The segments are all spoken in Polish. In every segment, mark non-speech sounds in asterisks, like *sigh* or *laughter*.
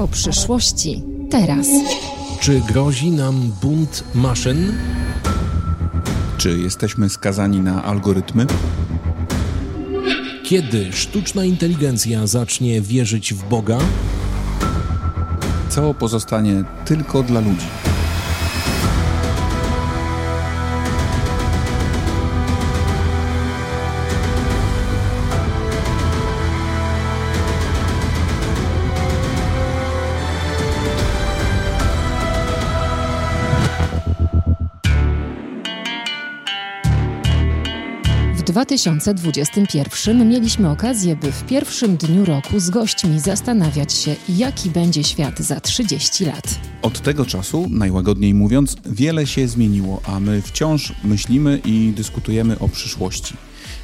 O przyszłości teraz. Czy grozi nam bunt maszyn? Czy jesteśmy skazani na algorytmy? Kiedy sztuczna inteligencja zacznie wierzyć w Boga? Co pozostanie tylko dla ludzi? 2021 mieliśmy okazję, by w pierwszym dniu roku z gośćmi zastanawiać się, jaki będzie świat za 30 lat. Od tego czasu, najłagodniej mówiąc, wiele się zmieniło, a my wciąż myślimy i dyskutujemy o przyszłości.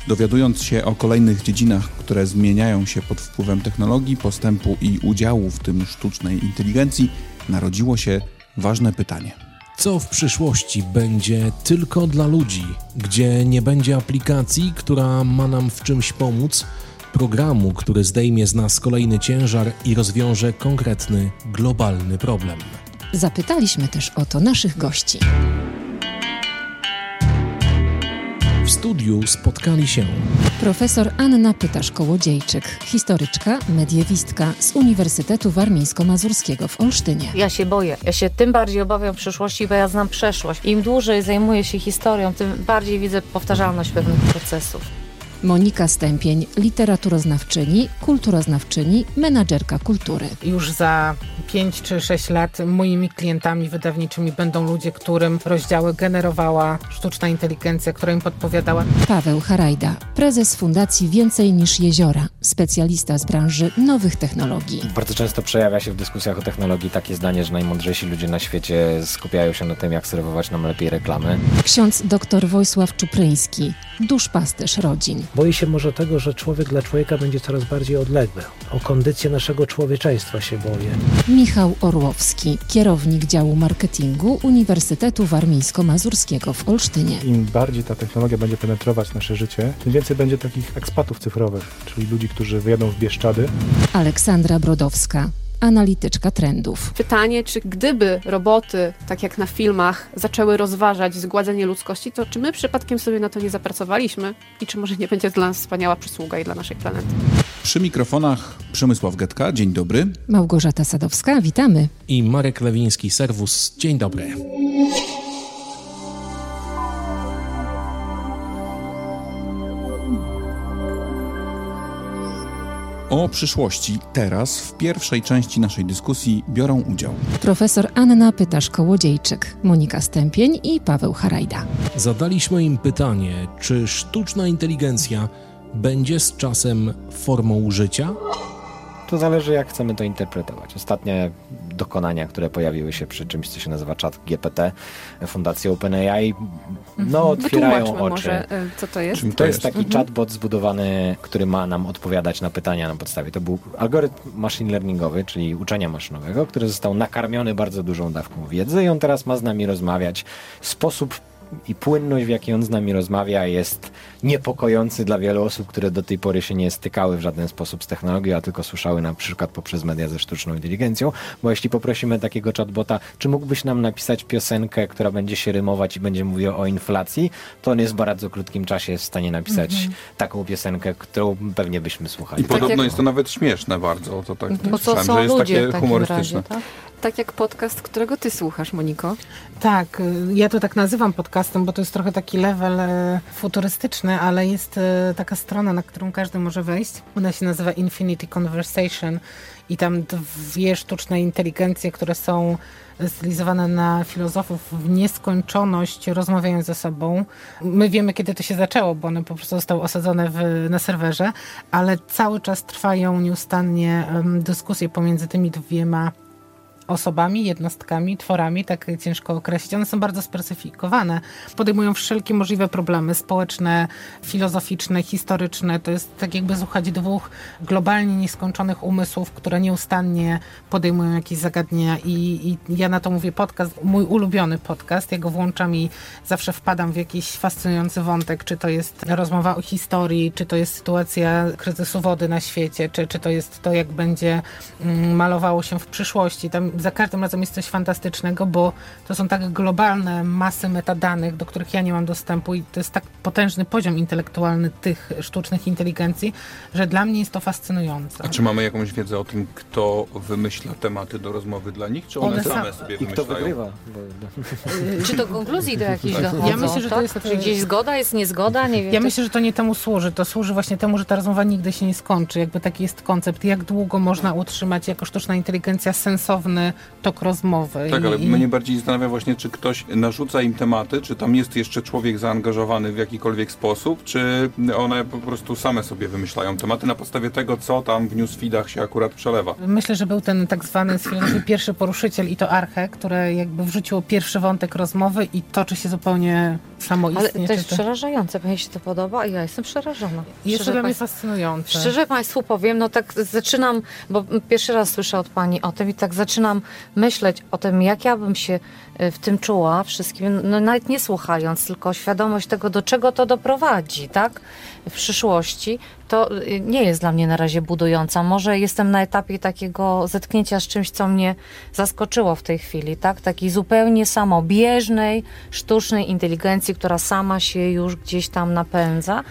Dowiadując się o kolejnych dziedzinach, które zmieniają się pod wpływem technologii, postępu i udziału w tym sztucznej inteligencji, narodziło się ważne pytanie. Co w przyszłości będzie tylko dla ludzi, gdzie nie będzie aplikacji, która ma nam w czymś pomóc, programu, który zdejmie z nas kolejny ciężar i rozwiąże konkretny, globalny problem? Zapytaliśmy też o to naszych gości. Studiu spotkali się Profesor Anna Pytasz-Kołodziejczyk, historyczka, mediewistka z Uniwersytetu Warmińsko-Mazurskiego w Olsztynie. Ja się boję. Ja się tym bardziej obawiam przyszłości, bo ja znam przeszłość. Im dłużej zajmuję się historią, tym bardziej widzę powtarzalność pewnych procesów. Monika Stępień, literaturoznawczyni, kulturoznawczyni, menadżerka kultury. Już za 5 czy 6 lat moimi klientami wydawniczymi będą ludzie, którym rozdziały generowała sztuczna inteligencja, która im podpowiadała. Paweł Harajda, prezes Fundacji Więcej niż Jeziora, specjalista z branży nowych technologii. Bardzo często przejawia się w dyskusjach o technologii takie zdanie, że najmądrzejsi ludzie na świecie skupiają się na tym, jak serwować nam lepiej reklamy. Ksiądz dr Wojsław Czupryński, duszpasterz rodzin. Boję się może tego, że człowiek dla człowieka będzie coraz bardziej odległy. O kondycję naszego człowieczeństwa się boję. Michał Orłowski, kierownik działu marketingu Uniwersytetu Warmińsko-Mazurskiego w Olsztynie. Im bardziej ta technologia będzie penetrować nasze życie, tym więcej będzie takich ekspatów cyfrowych, czyli ludzi, którzy wyjadą w Bieszczady. Aleksandra Brodowska, analityczka trendów. Pytanie, czy gdyby roboty, tak jak na filmach, zaczęły rozważać zgładzenie ludzkości, to czy my przypadkiem sobie na to nie zapracowaliśmy i czy może nie będzie dla nas wspaniała przysługa i dla naszej planety? Przy mikrofonach Przemysław Getka, dzień dobry. Małgorzata Sadowska, witamy. i Marek Lewiński, Serwus. Dzień dobry. O przyszłości teraz w pierwszej części naszej dyskusji biorą udział Profesor Anna Pytasz-Kołodziejczyk, Monika Stępień i Paweł Harajda. Zadaliśmy im pytanie, czy sztuczna inteligencja będzie z czasem formą życia? To zależy, jak chcemy to interpretować. Ostatnie dokonania, które pojawiły się przy czymś, co się nazywa chat GPT, Fundacji OpenAI, no otwierają Wytłumaczmy oczy. może, y, co to jest. Czym To jest taki chatbot zbudowany, który ma nam odpowiadać na pytania na podstawie. To był algorytm machine learningowy, czyli uczenia maszynowego, który został nakarmiony bardzo dużą dawką wiedzy i on teraz ma z nami rozmawiać. Sposób i płynność, w jaki on z nami rozmawia, jest niepokojący dla wielu osób, które do tej pory się nie stykały w żaden sposób z technologią, a tylko słyszały na przykład poprzez media ze sztuczną inteligencją. Bo jeśli poprosimy takiego chatbota, czy mógłbyś nam napisać piosenkę, która będzie się rymować i będzie mówiła o inflacji, to on jest w bardzo krótkim czasie w stanie napisać taką piosenkę, którą pewnie byśmy słuchali. I podobno jak- jest to nawet śmieszne bardzo. To tak, Bo to słyszałem, są że jest ludzie takie humorystyczne. razie, tak? Tak jak podcast, którego ty słuchasz, Moniko. Tak, y, ja to tak nazywam podcastem, bo to jest trochę taki level e, futurystyczny, ale jest e, taka strona, na którą każdy może wejść. Ona się nazywa Infinity Conversation i tam dwie sztuczne inteligencje, które są stylizowane na filozofów w nieskończoność rozmawiają ze sobą. My wiemy, kiedy to się zaczęło, bo one po prostu zostały osadzone w, na serwerze, ale cały czas trwają nieustannie dyskusje pomiędzy tymi dwiema osobami, jednostkami, tworami, tak ciężko określić. One są bardzo specyfikowane. Podejmują wszelkie możliwe problemy społeczne, filozoficzne, historyczne. To jest tak jakby słuchać dwóch globalnie nieskończonych umysłów, które nieustannie podejmują jakieś zagadnienia i, i ja na to mówię podcast, mój ulubiony podcast. Ja go włączam i zawsze wpadam w jakiś fascynujący wątek, czy to jest rozmowa o historii, czy to jest sytuacja kryzysu wody na świecie, czy, czy to jest to, jak będzie mm, malowało się w przyszłości. Tam za każdym razem jest coś fantastycznego, bo to są tak globalne masy metadanych, do których ja nie mam dostępu i to jest tak potężny poziom intelektualny tych sztucznych inteligencji, że dla mnie jest to fascynujące. A czy mamy jakąś wiedzę o tym, kto wymyśla tematy do rozmowy dla nich, czy one, One same sa- sobie I kto wygrywa? Bo, Czy to konkluzji do jakiejś Tak. dochodzą? Ja myślę, że to tak? jest- Czy gdzieś zgoda jest niezgoda? Nie wiem. Ja myślę, że to nie temu służy. To służy właśnie temu, że ta rozmowa nigdy się nie skończy. Jakby taki jest koncept. Jak długo można utrzymać jako sztuczna inteligencja sensowny tok rozmowy. Tak, I- ale i- mnie bardziej zastanawia właśnie, czy ktoś narzuca im tematy, czy tam jest jeszcze człowiek zaangażowany w jakikolwiek sposób, czy one po prostu same sobie wymyślają tematy na podstawie tego, co tam w newsfeedach się akurat przelewa. Myślę, że był ten tak zwany z filozofii *clears throat* pierwszy poruszyciel i to Arche, które jakby wrzuciło pierwszy wątek rozmowy i toczy się zupełnie Ale samoistnie. to jest czy przerażające. Mnie się to podoba, a ja jestem przerażona. Jest to dla mnie fascynujące. Szczerze Państwu powiem, no tak zaczynam, bo pierwszy raz słyszę od Pani o tym i tak zaczynam myśleć o tym, jak ja bym się y, w tym czuła wszystkim, no nawet nie słuchając, tylko świadomość tego, do czego to doprowadzi, tak? W przyszłości, to y, nie jest dla mnie na razie budująca. Może jestem na etapie takiego zetknięcia z czymś, co mnie zaskoczyło w tej chwili, tak? Takiej zupełnie samobieżnej, sztucznej inteligencji, która sama się już gdzieś tam napędza.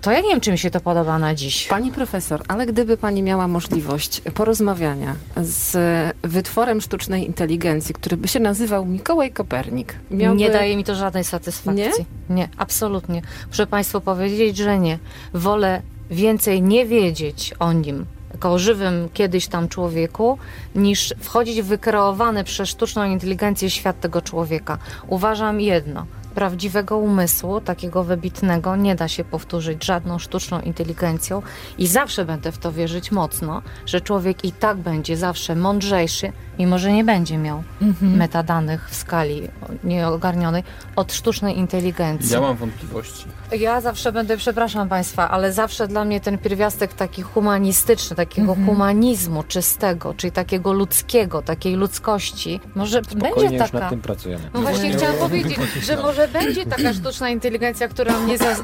To ja nie wiem, czy mi się to podoba na dziś. Pani profesor, ale gdyby pani miała możliwość porozmawiania z wytworem sztucznej inteligencji, który by się nazywał Mikołaj Kopernik. miałby- Nie daje mi to żadnej satysfakcji. Nie? absolutnie. Muszę Państwu powiedzieć, że nie. Wolę więcej nie wiedzieć o nim, jako o żywym kiedyś tam człowieku, niż wchodzić w wykreowany przez sztuczną inteligencję świat tego człowieka. Uważam jedno. Prawdziwego umysłu, takiego wybitnego, nie da się powtórzyć żadną sztuczną inteligencją i zawsze będę w to wierzyć mocno, że człowiek i tak będzie zawsze mądrzejszy, mimo że nie będzie miał Mhm. metadanych w skali nieogarnionej od sztucznej inteligencji. Ja mam wątpliwości. Ja zawsze będę, przepraszam Państwa, ale zawsze dla mnie ten pierwiastek taki humanistyczny, takiego Mhm. humanizmu czystego, czyli takiego ludzkiego, takiej ludzkości, może będzie spokojnie już taka. nad tym pracujemy. No właśnie chciałam powiedzieć, że może będzie taka sztuczna inteligencja, która mnie za,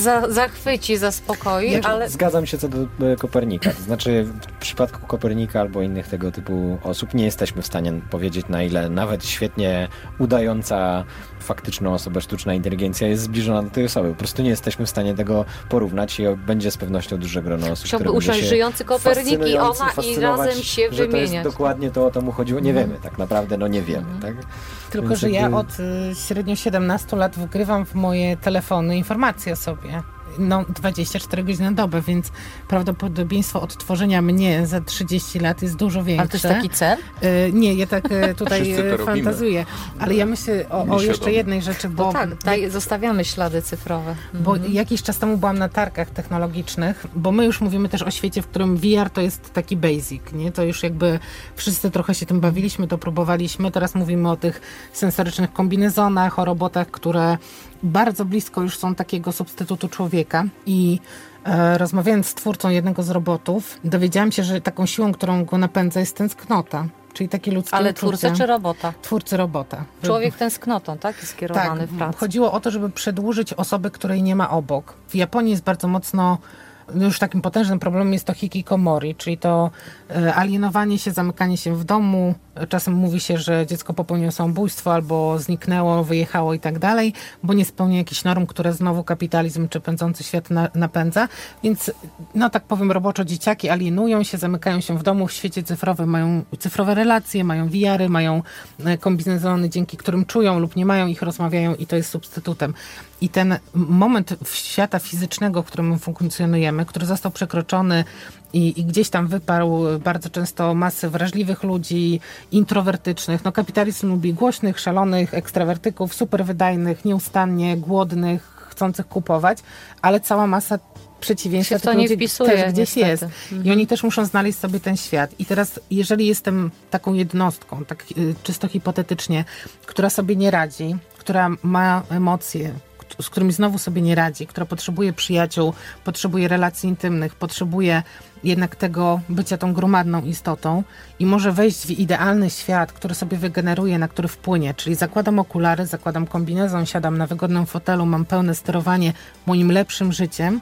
za, zachwyci, zaspokoi, Znaczy, ale Zgadzam się co do Kopernika. To znaczy, w przypadku Kopernika albo innych tego typu osób nie jesteśmy w stanie powiedzieć, na ile nawet świetnie udająca faktyczną osobę sztuczna inteligencja jest zbliżona do tej osoby. Po prostu nie jesteśmy w stanie tego porównać i będzie z pewnością duże grono osób, Chciałby które usiąść się żyjący Kopernik i fascynujący, ona i razem się że to jest wymieniać. dokładnie to, o to mu chodziło. Nie wiemy, tak naprawdę, no nie wiemy, tak? Tylko, Więc że ja jakby- od y, średnio 17 lat wgrywam w moje telefony informacje o sobie. No, 24 godziny na dobę, więc prawdopodobieństwo odtworzenia mnie za 30 lat jest dużo większe. ale to jest taki cel? Y, nie, ja tak y, tutaj fantazuję. Ale ja myślę o, o jeszcze jednej rzeczy, bo Bo tak, daj, zostawiamy ślady cyfrowe. bo Mhm. jakiś czas temu byłam na targach technologicznych, bo my już mówimy też o świecie, w którym VR to jest taki basic, nie? To już jakby wszyscy trochę się tym bawiliśmy, to próbowaliśmy. Teraz mówimy o tych sensorycznych kombinezonach, o robotach, które bardzo blisko już są takiego substytutu człowieka i e, rozmawiając z twórcą jednego z robotów, dowiedziałam się, że taką siłą, którą go napędza jest tęsknota, czyli takie ludzkie Ale uczucia. twórcy czy robota? Twórcy robota. Człowiek tęsknotą, tak? Jest skierowany Tak, w pracę. chodziło o to, żeby przedłużyć osobę, której nie ma obok. W Japonii jest bardzo mocno, no już takim potężnym problemem jest to hikikomori, czyli to e, alienowanie się, zamykanie się w domu. Czasem mówi się, że dziecko popełniło samobójstwo albo zniknęło, wyjechało i tak dalej, bo nie spełnia jakichś norm, które znowu kapitalizm czy pędzący świat na, napędza. Więc, no tak powiem roboczo, dzieciaki alienują się, zamykają się w domu w świecie cyfrowym, mają cyfrowe relacje, mają wiary, mają e, kombinezony, dzięki którym czują lub nie mają ich, rozmawiają i to jest substytutem. I ten moment świata fizycznego, w którym my funkcjonujemy, który został przekroczony i, i gdzieś tam wyparł bardzo często masy wrażliwych ludzi, introwertycznych. No kapitalizm lubi głośnych, szalonych, ekstrawertyków, super wydajnych, nieustannie głodnych, chcących kupować, ale cała masa przeciwieństwa, nie ludzie wpisuje, też gdzieś niestety. jest. Mhm. I oni też muszą znaleźć sobie ten świat. I teraz, jeżeli jestem taką jednostką, tak y, czysto hipotetycznie, która sobie nie radzi, która ma emocje, z którymi znowu sobie nie radzi, która potrzebuje przyjaciół, potrzebuje relacji intymnych, potrzebuje jednak tego bycia tą gromadną istotą i może wejść w idealny świat, który sobie wygeneruje, na który wpłynie. Czyli zakładam okulary, zakładam kombinezon, siadam na wygodnym fotelu, mam pełne sterowanie moim lepszym życiem,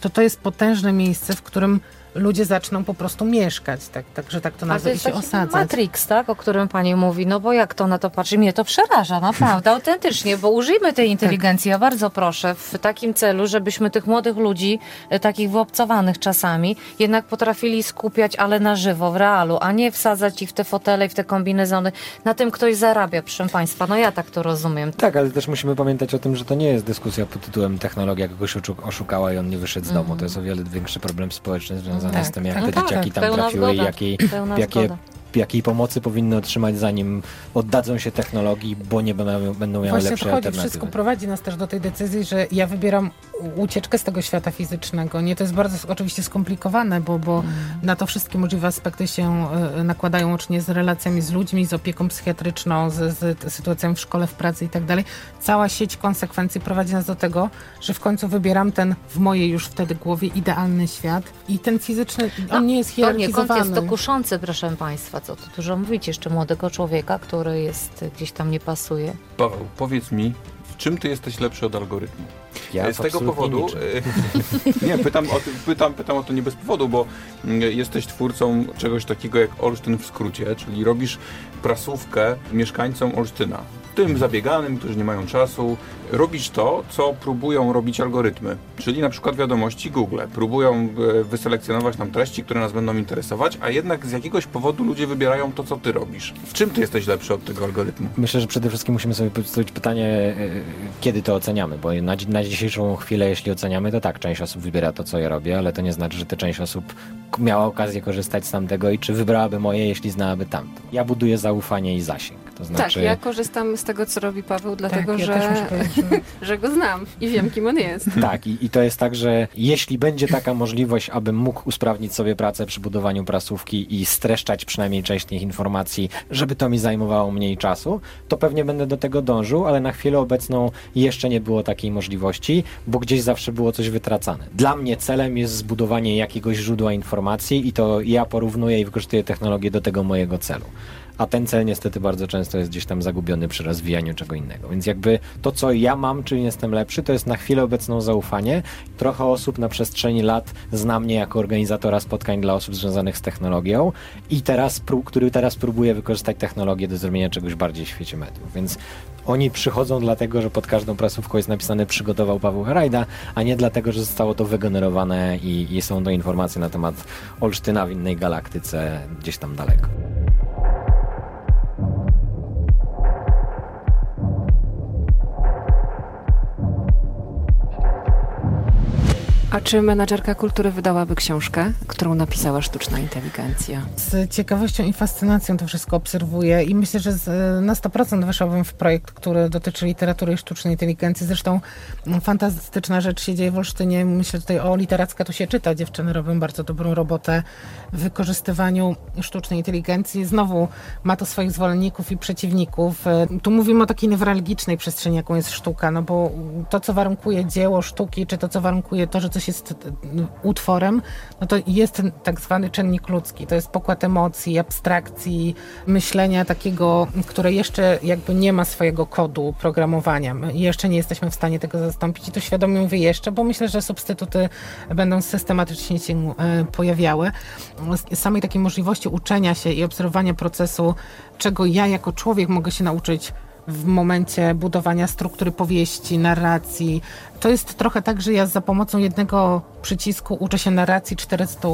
to to jest potężne miejsce, w którym ludzie zaczną po prostu mieszkać, tak, tak że tak to jest się osadzać. Matrix, tak, o którym pani mówi, no bo jak to na to patrzy, mnie to przeraża, naprawdę, *laughs* autentycznie, bo użyjmy tej inteligencji, ja bardzo proszę, w takim celu, żebyśmy tych młodych ludzi, e, takich wyobcowanych czasami, jednak potrafili skupiać, ale na żywo, w realu, a nie wsadzać ich w te fotele i w te kombinezony. Na tym ktoś zarabia, proszę państwa, no ja tak to rozumiem. Tak, ale też musimy pamiętać o tym, że to nie jest dyskusja pod tytułem technologia kogoś oszu- oszukała i on nie wyszedł z domu. To jest o wiele większy problem społeczny związany Tak, z tym, jak tak, te tak, dzieciaki tam trafiły i jakie, zgoda. Jakiej pomocy powinny otrzymać, zanim oddadzą się technologii, bo nie będą, będą miały Właśnie lepsze to chodzi, alternatywy. wszystko prowadzi nas też do tej decyzji, że ja wybieram ucieczkę z tego świata fizycznego. Nie, to jest bardzo oczywiście skomplikowane, bo, bo Mm. na to wszystkie możliwe aspekty się y, nakładają łącznie z relacjami z ludźmi, z opieką psychiatryczną, z, z sytuacją w szkole, w pracy i tak dalej. Cała sieć konsekwencji prowadzi nas do tego, że w końcu wybieram ten w mojej już wtedy głowie idealny świat i ten fizyczny, on nie jest To nie, kąt hierarchizowany. jest to kuszący, proszę państwa, co tu dużo mówić, jeszcze młodego człowieka, który jest, gdzieś tam nie pasuje. Paweł, powiedz mi, w czym ty jesteś lepszy od algorytmu? Ja z tego powodu. niczym. e, *laughs* nie, pytam o, pytam, pytam o to nie bez powodu, bo mm, jesteś twórcą czegoś takiego jak Olsztyn w skrócie, czyli robisz prasówkę mieszkańcom Olsztyna. Tym zabieganym, którzy nie mają czasu, robisz to, co próbują robić algorytmy, czyli na przykład wiadomości Google. Próbują e, wyselekcjonować nam treści, które nas będą interesować, a jednak z jakiegoś powodu ludzie wybierają to, co ty robisz. W czym ty jesteś lepszy od tego algorytmu? Myślę, że przede wszystkim musimy sobie postawić pytanie, e, kiedy to oceniamy, bo na, na dzisiejszą chwilę, jeśli oceniamy, to tak, część osób wybiera to, co ja robię, ale to nie znaczy, że ta część osób miała okazję korzystać z tamtego i czy wybrałaby moje, jeśli znałaby tamto. Ja buduję zaufanie i zasięg. To znaczy, Tak, ja korzystam z tego, co robi Paweł, dlatego ja że, powiedzieć, że- *laughs* że go znam i wiem, kim on jest. Tak, i, i to jest tak, że jeśli będzie taka możliwość, abym mógł usprawnić sobie pracę przy budowaniu prasówki i streszczać przynajmniej część tych informacji, żeby to mi zajmowało mniej czasu, to pewnie będę do tego dążył, ale na chwilę obecną jeszcze nie było takiej możliwości, bo gdzieś zawsze było coś wytracane. Dla mnie celem jest zbudowanie jakiegoś źródła informacji i to ja porównuję i wykorzystuję technologię do tego mojego celu. A ten cel niestety bardzo często jest gdzieś tam zagubiony przy rozwijaniu czego innego. Więc jakby to, co ja mam, czyli jestem lepszy, to jest na chwilę obecną zaufanie. Trochę osób na przestrzeni lat zna mnie jako organizatora spotkań dla osób związanych z technologią i teraz, który teraz próbuje wykorzystać technologię do zrobienia czegoś bardziej w świecie mediów. Więc oni przychodzą dlatego, że pod każdą prasówką jest napisane przygotował Paweł Herajda, a nie dlatego, że zostało to wygenerowane i, i są to informacje na temat Olsztyna w innej galaktyce gdzieś tam daleko. A czy menadżerka kultury wydałaby książkę, którą napisała sztuczna inteligencja? Z ciekawością i fascynacją to wszystko obserwuję i myślę, że z, na 100% weszłabym w projekt, który dotyczy literatury i sztucznej inteligencji. Zresztą fantastyczna rzecz się dzieje w Olsztynie. Myślę tutaj o literacka tu się czyta. Dziewczyny robią bardzo dobrą robotę w wykorzystywaniu sztucznej inteligencji. Znowu ma to swoich zwolenników i przeciwników. Tu mówimy o takiej newralgicznej przestrzeni, jaką jest sztuka, no bo to, co warunkuje dzieło sztuki, czy to, co warunkuje to, że coś jest mm, utworem, no to jest ten tak zwany czynnik ludzki. To jest pokład emocji, abstrakcji, myślenia takiego, które jeszcze jakby nie ma swojego kodu programowania. My jeszcze nie jesteśmy w stanie tego zastąpić i to świadomie mówię jeszcze, bo myślę, że substytuty będą systematycznie się e, pojawiały. Z samej takiej możliwości uczenia się i obserwowania procesu, czego ja jako człowiek mogę się nauczyć w momencie budowania struktury powieści, narracji. To jest trochę tak, że ja za pomocą jednego przycisku uczę się narracji 400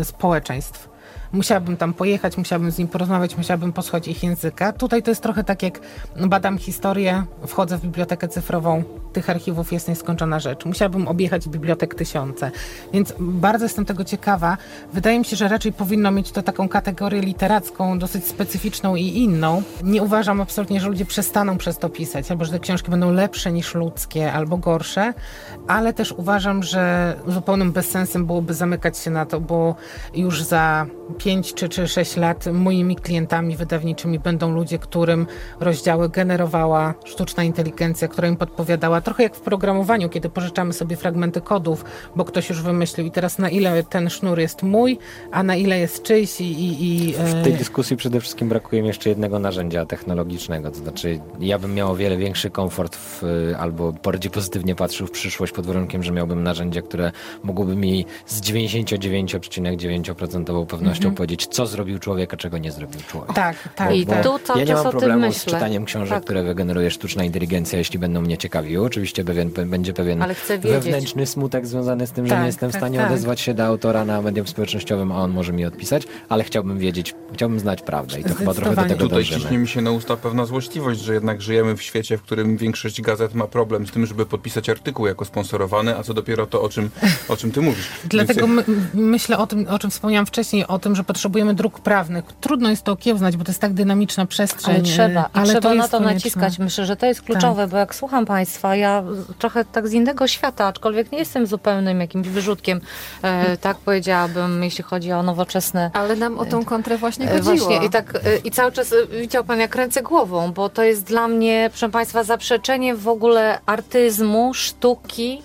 y, społeczeństw. Musiałabym tam pojechać, musiałabym z nim porozmawiać, musiałabym posłuchać ich języka. Tutaj to jest trochę tak jak badam historię, wchodzę w bibliotekę cyfrową, tych archiwów jest nieskończona rzecz. Musiałabym objechać bibliotek tysiące. Więc bardzo jestem tego ciekawa. Wydaje mi się, że raczej powinno mieć to taką kategorię literacką, dosyć specyficzną i inną. Nie uważam absolutnie, że ludzie przestaną przez to pisać, albo że te książki będą lepsze niż ludzkie, albo gorsze, ale też uważam, że zupełnym bezsensem byłoby zamykać się na to, bo już za 5 czy, czy 6 lat moimi klientami wydawniczymi będą ludzie, którym rozdziały generowała sztuczna inteligencja, która im podpowiadała, trochę jak w programowaniu, kiedy pożyczamy sobie fragmenty kodów, bo ktoś już wymyślił. I teraz na ile ten sznur jest mój, a na ile jest czyjś i... i, i w tej dyskusji przede wszystkim brakuje mi jeszcze jednego narzędzia technologicznego, to znaczy ja bym miał o wiele większy komfort w, albo bardziej pozytywnie patrzył w przyszłość pod warunkiem, że miałbym narzędzia, które mogłyby mi z 99,9% pewnością mhm. powiedzieć, co zrobił człowiek, a czego nie zrobił człowiek. Tak, tak. I tak. tu cały ja nie mam problemu z czytaniem książek, tak. które wygeneruje sztuczna inteligencja, jeśli będą mnie ciekawiły. Oczywiście pewien, będzie pewien wewnętrzny smutek związany z tym, że tak, nie jestem w tak, stanie tak. odezwać się do autora na medium społecznościowym, a on może mi odpisać, ale chciałbym wiedzieć, chciałbym znać prawdę i to chyba trochę do tego Tutaj ciśnie mi się na usta pewna złośliwość, że jednak żyjemy w świecie, w którym większość gazet ma problem z tym, żeby podpisać artykuł jako sponsorowany, a co dopiero to, o czym, o czym ty mówisz. Dlatego my, myślę o tym, o czym wspomniałam wcześniej, o tym, że potrzebujemy dróg prawnych. Trudno jest to okiełznać, bo to jest tak dynamiczna przestrzeń. Ale trzeba, ale trzeba to na to konieczne. naciskać. Myślę, że to jest kluczowe, tak. bo jak słucham Państwa, ja trochę tak z innego świata, aczkolwiek nie jestem zupełnym jakimś wyrzutkiem, e, tak powiedziałabym, jeśli chodzi o nowoczesne... Ale nam o tą kontrę właśnie e, chodziło. Właśnie i tak e, i cały czas e, widział Pan, jak ręce głową, bo to jest dla mnie, proszę Państwa, zaprzeczenie w ogóle artyzmu, sztuki,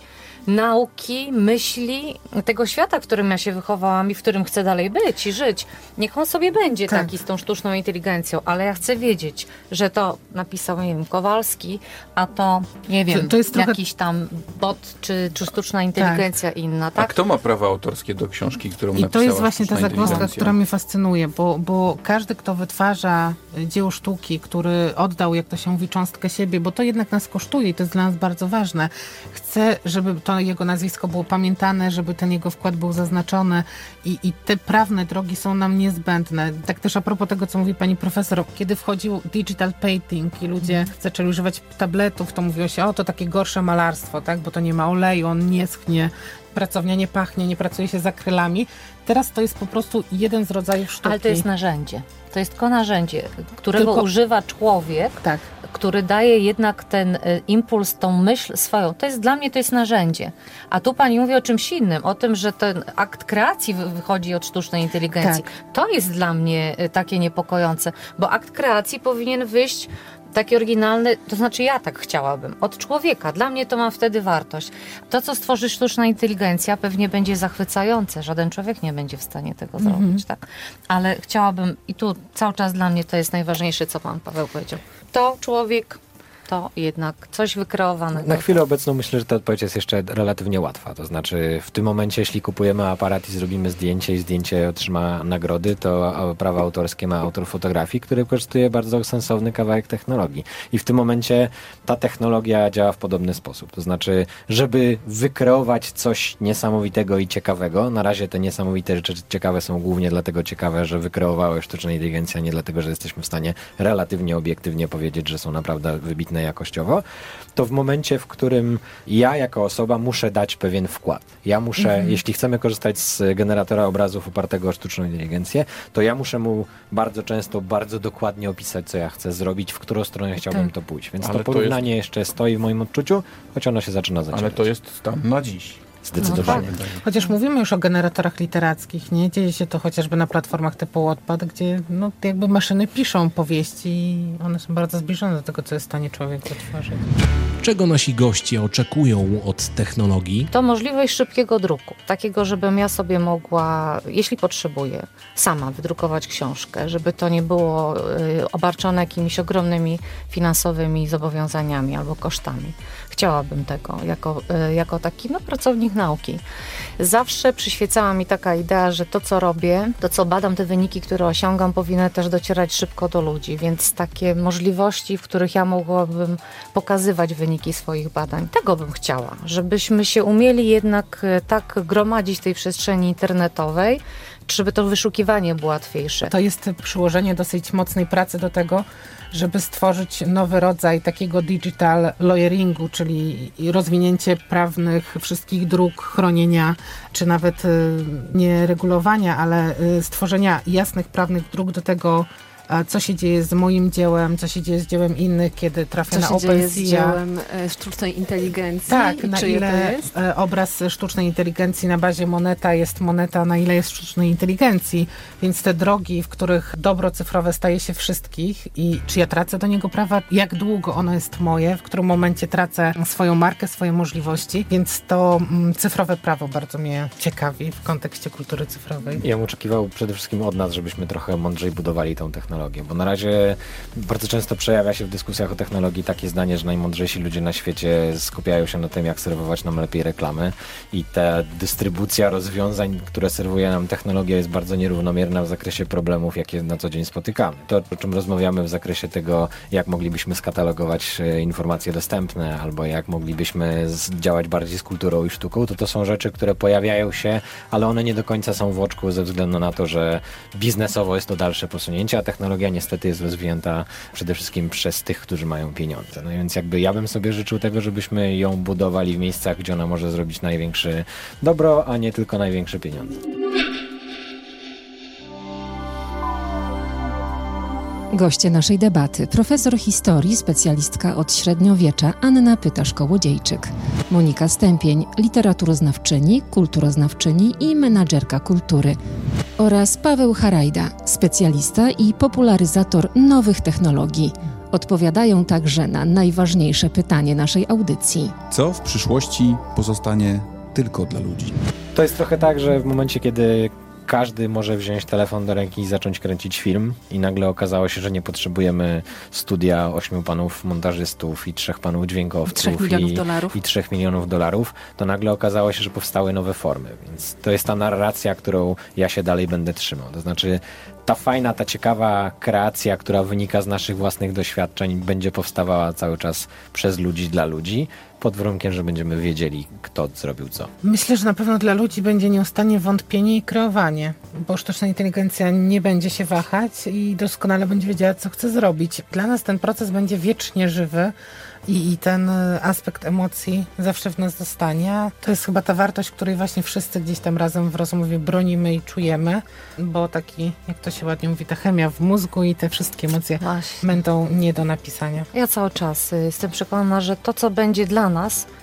nauki, myśli, tego świata, w którym ja się wychowałam i w którym chcę dalej być i żyć. Niech on sobie będzie tak. taki z tą sztuczną inteligencją, ale ja chcę wiedzieć, że to napisał, nie wiem, Kowalski, a to, nie wiem, to, to jest trochę... jakiś tam bot czy, czy sztuczna inteligencja tak. inna, tak? A kto ma prawa autorskie do książki, którą I napisała I to jest właśnie ta zagwozdka, która mnie fascynuje, bo, bo każdy, kto wytwarza dzieło sztuki, który oddał, jak to się mówi, cząstkę siebie, bo to jednak nas kosztuje i to jest dla nas bardzo ważne, chce, żeby to jego nazwisko było pamiętane, żeby ten jego wkład był zaznaczony i, i te prawne drogi są nam niezbędne. Tak też a propos tego, co mówi pani profesor, kiedy wchodził digital painting i ludzie mhm. zaczęli używać tabletów, to mówiło się, o to takie gorsze malarstwo, tak, bo to nie ma oleju, on nie schnie, pracownia nie pachnie, nie pracuje się z akrylami. Teraz to jest po prostu jeden z rodzajów sztuki. Ale to jest narzędzie. To jest tylko narzędzie, którego tylko... używa człowiek, tak. który daje jednak ten y, impuls, tą myśl swoją. To jest dla mnie to jest narzędzie. A tu pani mówi o czymś innym, o tym, że ten akt kreacji wychodzi od sztucznej inteligencji. Tak. To jest dla mnie y, takie niepokojące, bo akt kreacji powinien wyjść taki oryginalny, to znaczy ja tak chciałabym, od człowieka. Dla mnie to ma wtedy wartość. To, co stworzy sztuczna inteligencja, pewnie będzie zachwycające. Żaden człowiek nie będzie w stanie tego mm -hmm. zrobić, tak? Ale chciałabym, i tu cały czas dla mnie to jest najważniejsze, co pan Paweł powiedział. To człowiek to jednak coś wykreowanego. Na chwilę obecną myślę, że ta odpowiedź jest jeszcze relatywnie łatwa. To znaczy, w tym momencie, jeśli kupujemy aparat i zrobimy zdjęcie i zdjęcie otrzyma nagrody, to prawa autorskie ma autor fotografii, który kosztuje bardzo sensowny kawałek technologii. I w tym momencie ta technologia działa w podobny sposób. To znaczy, żeby wykreować coś niesamowitego i ciekawego, na razie te niesamowite rzeczy ciekawe są głównie dlatego ciekawe, że wykreowały sztuczna inteligencja, nie dlatego, że jesteśmy w stanie relatywnie obiektywnie powiedzieć, że są naprawdę wybitne jakościowo, to w momencie, w którym ja jako osoba muszę dać pewien wkład. Ja muszę, mhm. jeśli chcemy korzystać z generatora obrazów opartego o sztuczną inteligencję, to ja muszę mu bardzo często, bardzo dokładnie opisać, co ja chcę zrobić, w którą stronę chciałbym tak. to pójść. Więc Ale to porównanie to jest... jeszcze stoi w moim odczuciu, choć ono się zaczyna zacierać. Ale to jest stan na dziś. Zdecydowanie. No tak. Chociaż mówimy już o generatorach literackich, nie? Dzieje się to chociażby na platformach typu Wattpad, gdzie no, jakby maszyny piszą powieści i one są bardzo zbliżone do tego, co jest w stanie człowiek wytworzyć. Czego nasi goście oczekują od technologii? To możliwość szybkiego druku. Takiego, żebym ja sobie mogła, jeśli potrzebuję, sama wydrukować książkę, żeby to nie było y, obarczone jakimiś ogromnymi finansowymi zobowiązaniami albo kosztami. Chciałabym tego jako, y, jako taki no, pracownik nauki. Zawsze przyświecała mi taka idea, że to, co robię, to, co badam, te wyniki, które osiągam, powinny też docierać szybko do ludzi, więc takie możliwości, w których ja mogłabym pokazywać wyniki swoich badań, tego bym chciała, żebyśmy się umieli jednak e, tak gromadzić w tej przestrzeni internetowej, żeby to wyszukiwanie było łatwiejsze. To jest przyłożenie dosyć mocnej pracy do tego, żeby stworzyć nowy rodzaj takiego digital lawyeringu, czyli rozwinięcie prawnych wszystkich dróg chronienia, czy nawet y, nie regulowania, ale y, stworzenia jasnych prawnych dróg do tego, co się dzieje z moim dziełem, co się dzieje z dziełem innych, kiedy trafia na OpenSea. Co się dzieje z dziełem e, sztucznej inteligencji? Tak, na Czy ile e, obraz sztucznej inteligencji na bazie moneta jest moneta, na ile jest sztucznej inteligencji, więc te drogi, w których dobro cyfrowe staje się wszystkich i czy ja tracę do niego prawa, jak długo ono jest moje, w którym momencie tracę swoją markę, swoje możliwości, więc to mm, cyfrowe prawo bardzo mnie ciekawi w kontekście kultury cyfrowej. Ja bym oczekiwał przede wszystkim od nas, żebyśmy trochę mądrzej budowali tą technologię technologię, bo na razie bardzo często przejawia się w dyskusjach o technologii takie zdanie, że najmądrzejsi ludzie na świecie skupiają się na tym, jak serwować nam lepiej reklamy i ta dystrybucja rozwiązań, które serwuje nam technologia jest bardzo nierównomierna w zakresie problemów, jakie na co dzień spotykamy. To, o czym rozmawiamy w zakresie tego, jak moglibyśmy skatalogować e, informacje dostępne albo jak moglibyśmy działać bardziej z kulturą i sztuką, to to są rzeczy, które pojawiają się, ale one nie do końca są w oczku ze względu na to, że biznesowo jest to dalsze posunięcie, a technologia technologia niestety jest rozwijana przede wszystkim przez tych, którzy mają pieniądze. No więc jakby ja bym sobie życzył tego, żebyśmy ją budowali w miejscach, gdzie ona może zrobić największe dobro, a nie tylko największe pieniądze. Goście naszej debaty profesor historii, specjalistka od średniowiecza Anna Pytasz-Kołodziejczyk, Monika Stępień, literaturoznawczyni, kulturoznawczyni i menadżerka kultury oraz Paweł Harajda, specjalista i popularyzator nowych technologii. Odpowiadają także na najważniejsze pytanie naszej audycji. Co w przyszłości pozostanie tylko dla ludzi? To jest trochę tak, że w momencie, kiedy każdy może wziąć telefon do ręki i zacząć kręcić film i nagle okazało się, że nie potrzebujemy studia ośmiu panów montażystów i trzech panów dźwiękowców milionów i, dolarów. i trzech milionów dolarów, to nagle okazało się, że powstały nowe formy. Więc to jest ta narracja, którą ja się dalej będę trzymał. To znaczy ta fajna, ta ciekawa kreacja, która wynika z naszych własnych doświadczeń, będzie powstawała cały czas przez ludzi, dla ludzi, pod warunkiem, że będziemy wiedzieli, kto zrobił co. Myślę, że na pewno dla ludzi będzie nieustannie wątpienie i kreowanie, bo sztuczna inteligencja nie będzie się wahać i doskonale będzie wiedziała, co chce zrobić. Dla nas ten proces będzie wiecznie żywy i, i ten e, aspekt emocji zawsze w nas zostanie. To jest chyba ta wartość, której właśnie wszyscy gdzieś tam razem w rozmowie bronimy i czujemy, bo taki, jak to się ładnie mówi, ta chemia w mózgu i te wszystkie emocje właśnie. będą nie do napisania. Ja cały czas y, jestem przekonana, że to, co będzie dla nas,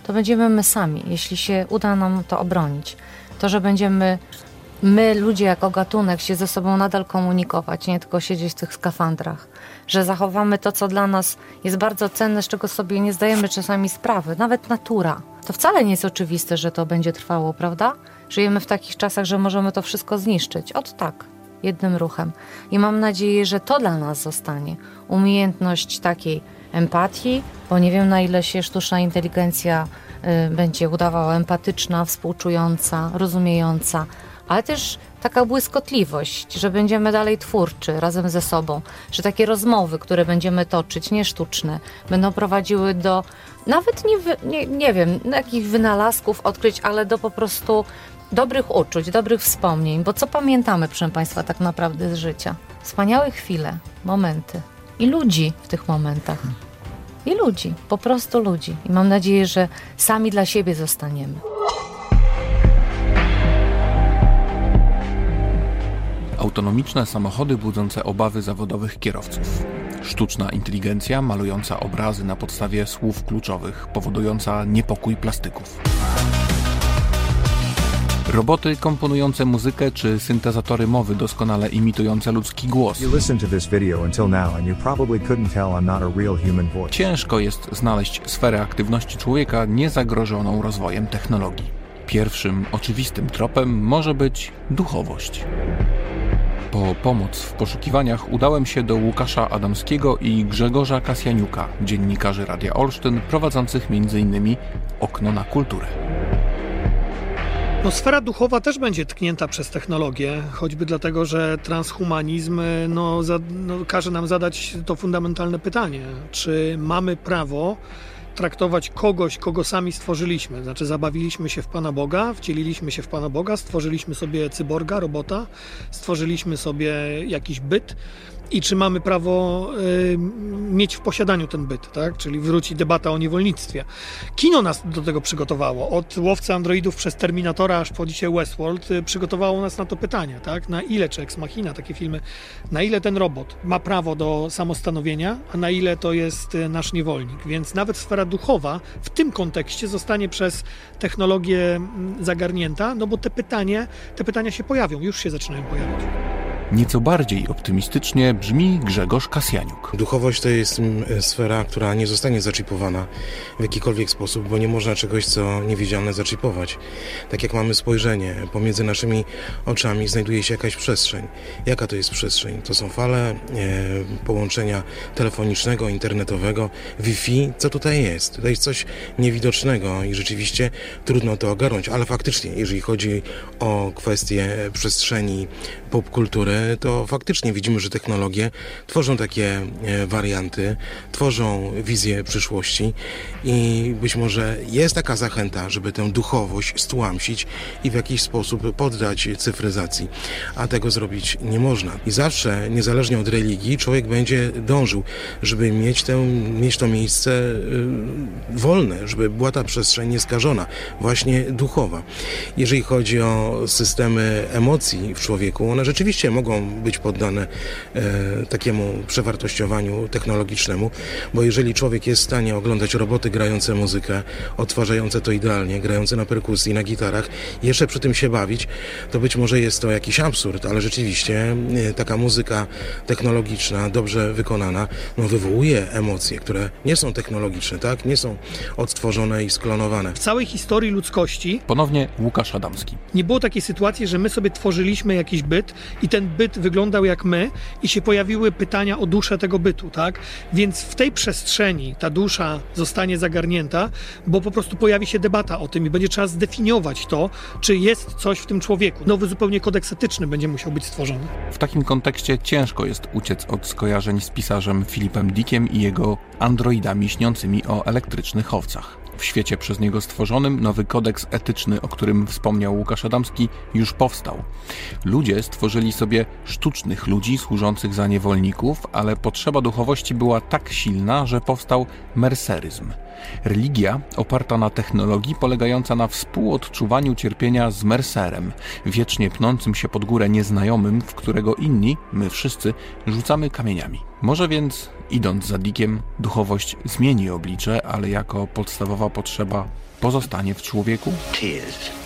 to będziemy my sami, jeśli się uda nam to obronić. To, że będziemy my, ludzie jako gatunek, się ze sobą nadal komunikować, nie tylko siedzieć w tych skafandrach że zachowamy to, co dla nas jest bardzo cenne, z czego sobie nie zdajemy czasami sprawy, nawet natura. To wcale nie jest oczywiste, że to będzie trwało, prawda? Żyjemy w takich czasach, że możemy to wszystko zniszczyć. Od tak, jednym ruchem. I mam nadzieję, że to dla nas zostanie. Umiejętność takiej empatii, bo nie wiem na ile się sztuczna inteligencja y, będzie udawała empatyczna, współczująca, rozumiejąca, ale też taka błyskotliwość, że będziemy dalej twórczy razem ze sobą, że takie rozmowy, które będziemy toczyć, nie sztuczne, będą prowadziły do nawet nie, nie, nie wiem, jakich wynalazków, odkryć, ale do po prostu dobrych uczuć, dobrych wspomnień, bo co pamiętamy, proszę Państwa, tak naprawdę z życia? Wspaniałe chwile, momenty i ludzi w tych momentach. I ludzi, po prostu ludzi. I mam nadzieję, że sami dla siebie zostaniemy. Autonomiczne samochody budzące obawy zawodowych kierowców. Sztuczna inteligencja malująca obrazy na podstawie słów kluczowych, powodująca niepokój plastyków. Roboty komponujące muzykę czy syntezatory mowy doskonale imitujące ludzki głos. Ciężko jest znaleźć sferę aktywności człowieka niezagrożoną rozwojem technologii. Pierwszym oczywistym tropem może być duchowość. Po pomoc w poszukiwaniach udałem się do Łukasza Adamskiego i Grzegorza Kasjaniuka, dziennikarzy Radia Olsztyn, prowadzących m.in. Okno na kulturę. No, sfera duchowa też będzie tknięta przez technologię, choćby dlatego, że transhumanizm no, za, no, każe nam zadać to fundamentalne pytanie, czy mamy prawo traktować kogoś, kogo sami stworzyliśmy. Znaczy, zabawiliśmy się w Pana Boga, wcieliliśmy się w Pana Boga, stworzyliśmy sobie cyborga, robota, stworzyliśmy sobie jakiś byt i czy mamy prawo y, mieć w posiadaniu ten byt, tak? Czyli wróci debata o niewolnictwie. Kino nas do tego przygotowało. Od łowcy androidów przez Terminatora aż po dzisiaj Westworld y, przygotowało nas na to pytanie, tak? Na ile, czy Ex Machina, takie filmy, na ile ten robot ma prawo do samostanowienia, a na ile to jest y, nasz niewolnik. Więc nawet sfera duchowa w tym kontekście zostanie przez technologię mm, zagarnięta, no bo te pytanie, te pytania się pojawią, już się zaczynają pojawiać. Nieco bardziej optymistycznie brzmi Grzegorz Kasjaniuk. Duchowość to jest mm, sfera, która nie zostanie zaczipowana w jakikolwiek sposób, bo nie można czegoś, co niewidzialne, zaczipować. Tak jak mamy spojrzenie, pomiędzy naszymi oczami znajduje się jakaś przestrzeń. Jaka to jest przestrzeń? To są fale e, połączenia telefonicznego, internetowego, Wi-Fi. Co tutaj jest? To jest coś niewidocznego i rzeczywiście trudno to ogarnąć, ale faktycznie, jeżeli chodzi o kwestie przestrzeni popkultury, to faktycznie widzimy, że technologie tworzą takie e, warianty, tworzą wizję przyszłości i być może jest taka zachęta, żeby tę duchowość stłamsić i w jakiś sposób poddać cyfryzacji, a tego zrobić nie można. I zawsze, niezależnie od religii, człowiek będzie dążył, żeby mieć, tę, mieć to miejsce e, wolne, żeby była ta przestrzeń nieskażona, właśnie duchowa. Jeżeli chodzi o systemy emocji w człowieku, one rzeczywiście mogą mogą być poddane e, takiemu przewartościowaniu technologicznemu, bo jeżeli człowiek jest w stanie oglądać roboty grające muzykę, odtwarzające to idealnie, grające na perkusji, na gitarach, jeszcze przy tym się bawić, to być może jest to jakiś absurd, ale rzeczywiście e, taka muzyka technologiczna, dobrze wykonana, no wywołuje emocje, które nie są technologiczne, tak? Nie są odtworzone i sklonowane. W całej historii ludzkości Ponownie Łukasz Adamski. nie było takiej sytuacji, że my sobie tworzyliśmy jakiś byt i ten byt wyglądał jak my i się pojawiły pytania o duszę tego bytu, tak? Więc w tej przestrzeni ta dusza zostanie zagarnięta, bo po prostu pojawi się debata o tym i będzie trzeba zdefiniować to, czy jest coś w tym człowieku. Nowy zupełnie kodeks etyczny będzie musiał być stworzony. W takim kontekście ciężko jest uciec od skojarzeń z pisarzem Filipem Dickiem i jego androidami śniącymi o elektrycznych owcach. W świecie przez niego stworzonym nowy kodeks etyczny, o którym wspomniał Łukasz Adamski, już powstał. Ludzie stworzyli sobie sztucznych ludzi służących za niewolników, ale potrzeba duchowości była tak silna, że powstał merceryzm. Religia oparta na technologii polegająca na współodczuwaniu cierpienia z mercerem, wiecznie pnącym się pod górę nieznajomym, w którego inni, my wszyscy, rzucamy kamieniami. Może więc, idąc za Dickiem, duchowość zmieni oblicze, ale jako podstawowa potrzeba pozostanie w człowieku? Tears.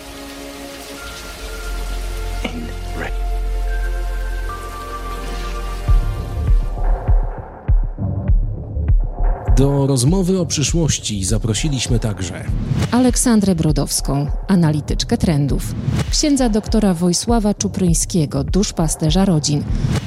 Do rozmowy o przyszłości zaprosiliśmy także Aleksandrę Brodowską, analityczkę trendów, księdza doktora Wojsława Czupryńskiego, duszpasterza rodzin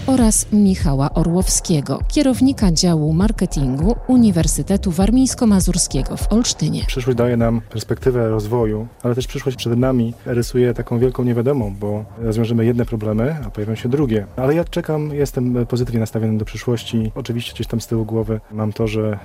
oraz Michała Orłowskiego, kierownika działu marketingu Uniwersytetu Warmińsko-Mazurskiego w Olsztynie. Przyszłość daje nam perspektywę rozwoju, ale też przyszłość przed nami rysuje taką wielką niewiadomą, bo rozwiążemy jedne problemy, a pojawią się drugie. Ale ja czekam, jestem pozytywnie nastawiony do przyszłości. Oczywiście gdzieś tam z tyłu głowy mam to, że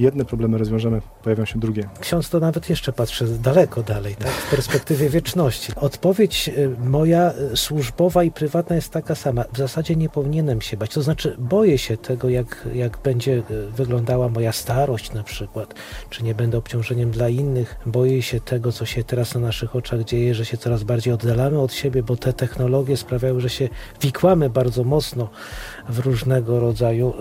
jedne problemy rozwiążemy, pojawią się drugie. Ksiądz to nawet jeszcze patrzy daleko dalej, tak? w perspektywie wieczności. Odpowiedź y, moja y, służbowa i prywatna jest taka sama. W zasadzie nie powinienem się bać. To znaczy boję się tego, jak, jak będzie y, wyglądała moja starość na przykład, czy nie będę obciążeniem dla innych. Boję się tego, co się teraz na naszych oczach dzieje, że się coraz bardziej oddalamy od siebie, bo te technologie sprawiają, że się wikłamy bardzo mocno w różnego rodzaju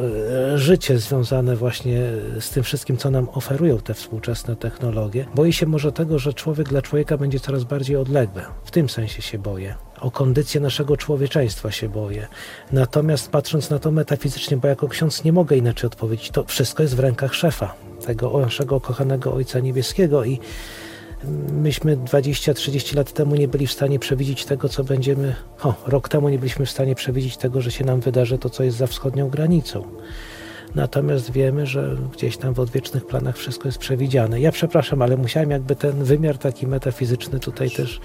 życie związane właśnie z tym wszystkim, co nam oferują te współczesne technologie. Boję się może tego, że człowiek dla człowieka będzie coraz bardziej odległy. W tym sensie się boję. O kondycję naszego człowieczeństwa się boję. Natomiast patrząc na to metafizycznie, bo jako ksiądz nie mogę inaczej odpowiedzieć, to wszystko jest w rękach szefa, tego naszego kochanego Ojca Niebieskiego i myśmy 20-30 lat temu nie byli w stanie przewidzieć tego, co będziemy. O, rok temu nie byliśmy w stanie przewidzieć tego, że się nam wydarzy to, co jest za wschodnią granicą. Natomiast wiemy, że gdzieś tam w odwiecznych planach wszystko jest przewidziane. Ja przepraszam, ale musiałem jakby ten wymiar taki metafizyczny tutaj też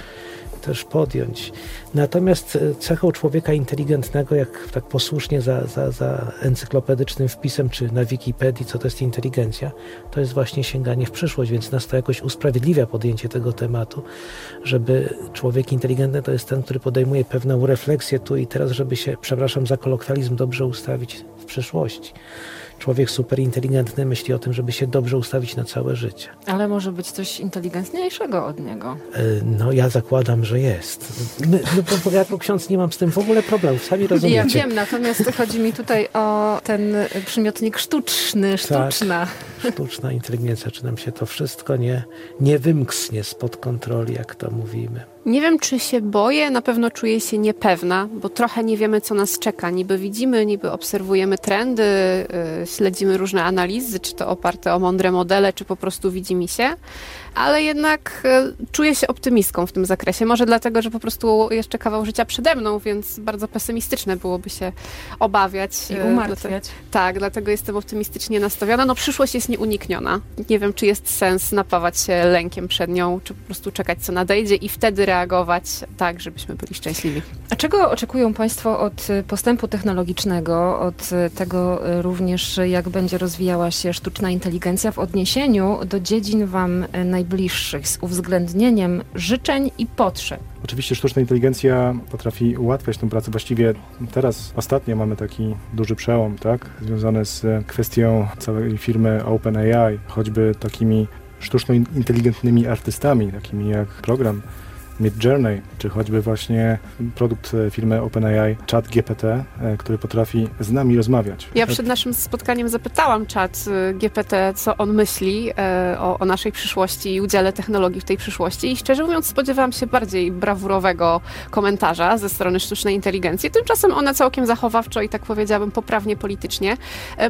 też podjąć. Natomiast e, cechą człowieka inteligentnego, jak tak posłusznie za, za, za encyklopedycznym wpisem czy na Wikipedii, co to jest inteligencja, to jest właśnie sięganie w przyszłość, więc nas to jakoś usprawiedliwia podjęcie tego tematu, żeby człowiek inteligentny to jest ten, który podejmuje pewną refleksję tu i teraz, żeby się, przepraszam za kolokwializm, dobrze ustawić w przyszłości człowiek superinteligentny myśli o tym, żeby się dobrze ustawić na całe życie. Ale może być coś inteligentniejszego od niego. E, no ja zakładam, że jest. My, no, ja jako ksiądz nie mam z tym w ogóle problemu, sami rozumiecie. Ja wiem, natomiast chodzi mi tutaj o ten przymiotnik sztuczny, sztuczna. Tak, sztuczna inteligencja, czy nam się to wszystko nie, nie wymknie spod kontroli, jak to mówimy. Nie wiem, czy się boję, na pewno czuję się niepewna, bo trochę nie wiemy, co nas czeka. Niby widzimy, niby obserwujemy trendy, yy, śledzimy różne analizy, czy to oparte o mądre modele, czy po prostu widzi mi się ale jednak e, czuję się optymistką w tym zakresie. Może dlatego, że po prostu jeszcze kawał życia przede mną, więc bardzo pesymistyczne byłoby się obawiać. I e, umartwiać. tak, dlatego jestem optymistycznie nastawiona. No przyszłość jest nieunikniona. Nie wiem, czy jest sens napawać się lękiem przed nią, czy po prostu czekać, co nadejdzie i wtedy reagować tak, żebyśmy byli szczęśliwi. A czego oczekują Państwo od e, postępu technologicznego, od tego również, jak będzie rozwijała się sztuczna inteligencja w odniesieniu do dziedzin Wam najbliższych z uwzględnieniem życzeń i potrzeb. Oczywiście sztuczna inteligencja potrafi ułatwiać tę pracę. Właściwie teraz ostatnio mamy taki duży przełom, tak, związany z kwestią całej firmy OpenAI, choćby takimi sztuczno inteligentnymi artystami, takimi jak program Mid Journey, czy choćby właśnie produkt e, firmy OpenAI Chat GPT, e, który potrafi z nami rozmawiać. Ja przed naszym spotkaniem zapytałam Chat e, GPT, co on myśli o, o naszej przyszłości i udziale technologii w tej przyszłości i szczerze mówiąc spodziewałam się bardziej brawurowego komentarza ze strony sztucznej inteligencji. Tymczasem ona całkiem zachowawczo i tak powiedziałabym poprawnie politycznie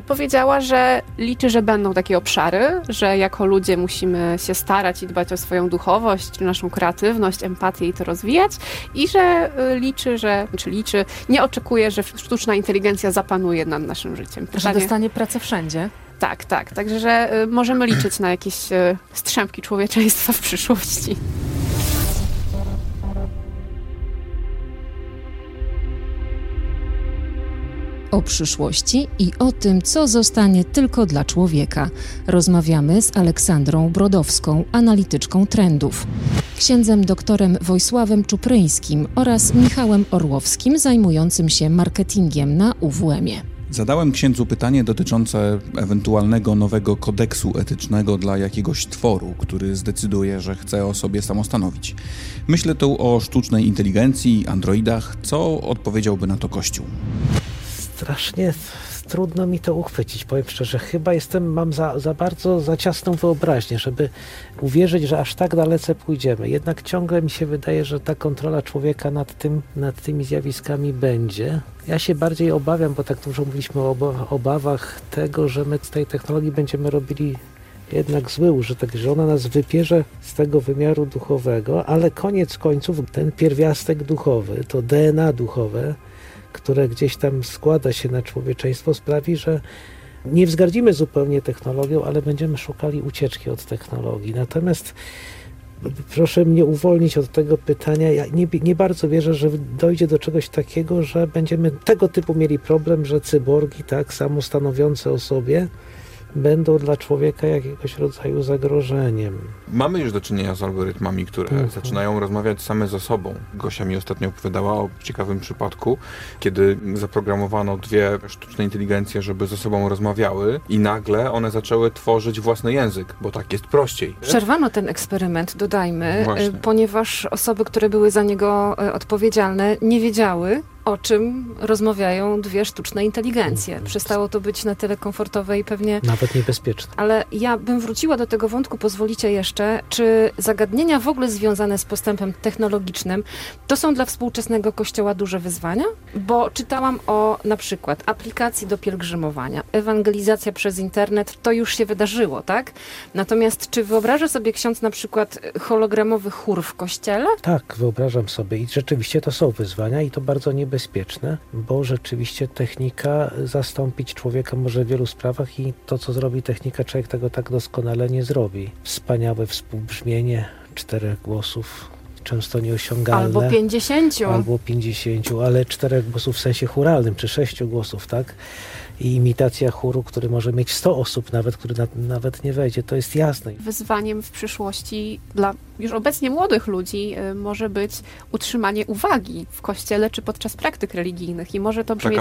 powiedziała, że liczy, że będą takie obszary, że jako ludzie musimy się starać i dbać o swoją duchowość, naszą kreatywność, i to rozwijać i że y, liczy, że, czy liczy, nie oczekuje, że sztuczna inteligencja zapanuje nad naszym życiem. Pytanie... Że dostanie pracę wszędzie. Tak, tak. Także, że y, możemy liczyć na jakieś y, strzępki człowieczeństwa w przyszłości. O przyszłości i o tym, co zostanie tylko dla człowieka. Rozmawiamy z Aleksandrą Brodowską, analityczką trendów, księdzem doktorem Wojsławem Czupryńskim oraz Michałem Orłowskim, zajmującym się marketingiem na UWM-ie. Zadałem księdzu pytanie dotyczące ewentualnego nowego kodeksu etycznego dla jakiegoś tworu, który zdecyduje, że chce o sobie samostanowić. Myślę tu o sztucznej inteligencji, androidach. Co odpowiedziałby na to Kościół? Strasznie trudno mi to uchwycić. Powiem szczerze, chyba jestem, mam za, za bardzo za ciasną wyobraźnię, żeby uwierzyć, że aż tak dalece pójdziemy. Jednak ciągle mi się wydaje, że ta kontrola człowieka nad, tym, nad tymi zjawiskami będzie. Ja się bardziej obawiam, bo tak dużo mówiliśmy o obawach tego, że my z tej technologii będziemy robili jednak zły użytek, że ona nas wypierze z tego wymiaru duchowego, ale koniec końców ten pierwiastek duchowy, to DNA duchowe, które gdzieś tam składa się na człowieczeństwo, sprawi, że nie wzgardzimy zupełnie technologią, ale będziemy szukali ucieczki od technologii. Natomiast proszę mnie uwolnić od tego pytania. Ja nie, nie, bardzo wierzę, że dojdzie do czegoś takiego, że będziemy tego typu mieli problem, że cyborgi, tak, samostanowiące o sobie, będą dla człowieka jakiegoś rodzaju zagrożeniem. Mamy już do czynienia z algorytmami, które mhm. zaczynają rozmawiać same ze sobą. Gosia mi ostatnio opowiadała o ciekawym przypadku, kiedy zaprogramowano dwie sztuczne inteligencje, żeby ze sobą rozmawiały i nagle one zaczęły tworzyć własny język, bo tak jest prościej. Przerwano ten eksperyment, dodajmy, Właśnie. ponieważ osoby, które były za niego e, odpowiedzialne, nie wiedziały, o czym rozmawiają dwie sztuczne inteligencje. Mm. Przestało to być na tyle komfortowe i pewnie... Nawet niebezpieczne. Ale ja bym wróciła do tego wątku, pozwolicie jeszcze, czy zagadnienia w ogóle związane z postępem technologicznym to są dla współczesnego kościoła duże wyzwania? Bo czytałam o na przykład aplikacji do pielgrzymowania, ewangelizacja przez internet, to już się wydarzyło, tak? Natomiast czy wyobraża sobie ksiądz na przykład hologramowy chór w kościele? Tak, wyobrażam sobie i rzeczywiście to są wyzwania i to bardzo niebezpieczne niebezpieczne, bo rzeczywiście technika zastąpić człowieka może w wielu sprawach i to, co zrobi technika, człowiek tego tak doskonale nie zrobi. Wspaniałe współbrzmienie czterech głosów często nieosiągalne. Albo 50. Albo 50, ale czterech głosów w sensie churalnym, czy sześciu głosów, tak? i imitacja chóru, który może mieć 100 osób nawet, który na, nawet nie wejdzie, to jest jasne. Wyzwaniem w przyszłości dla już obecnie młodych ludzi y, może być utrzymanie uwagi w kościele czy podczas praktyk religijnych i może to brzmieć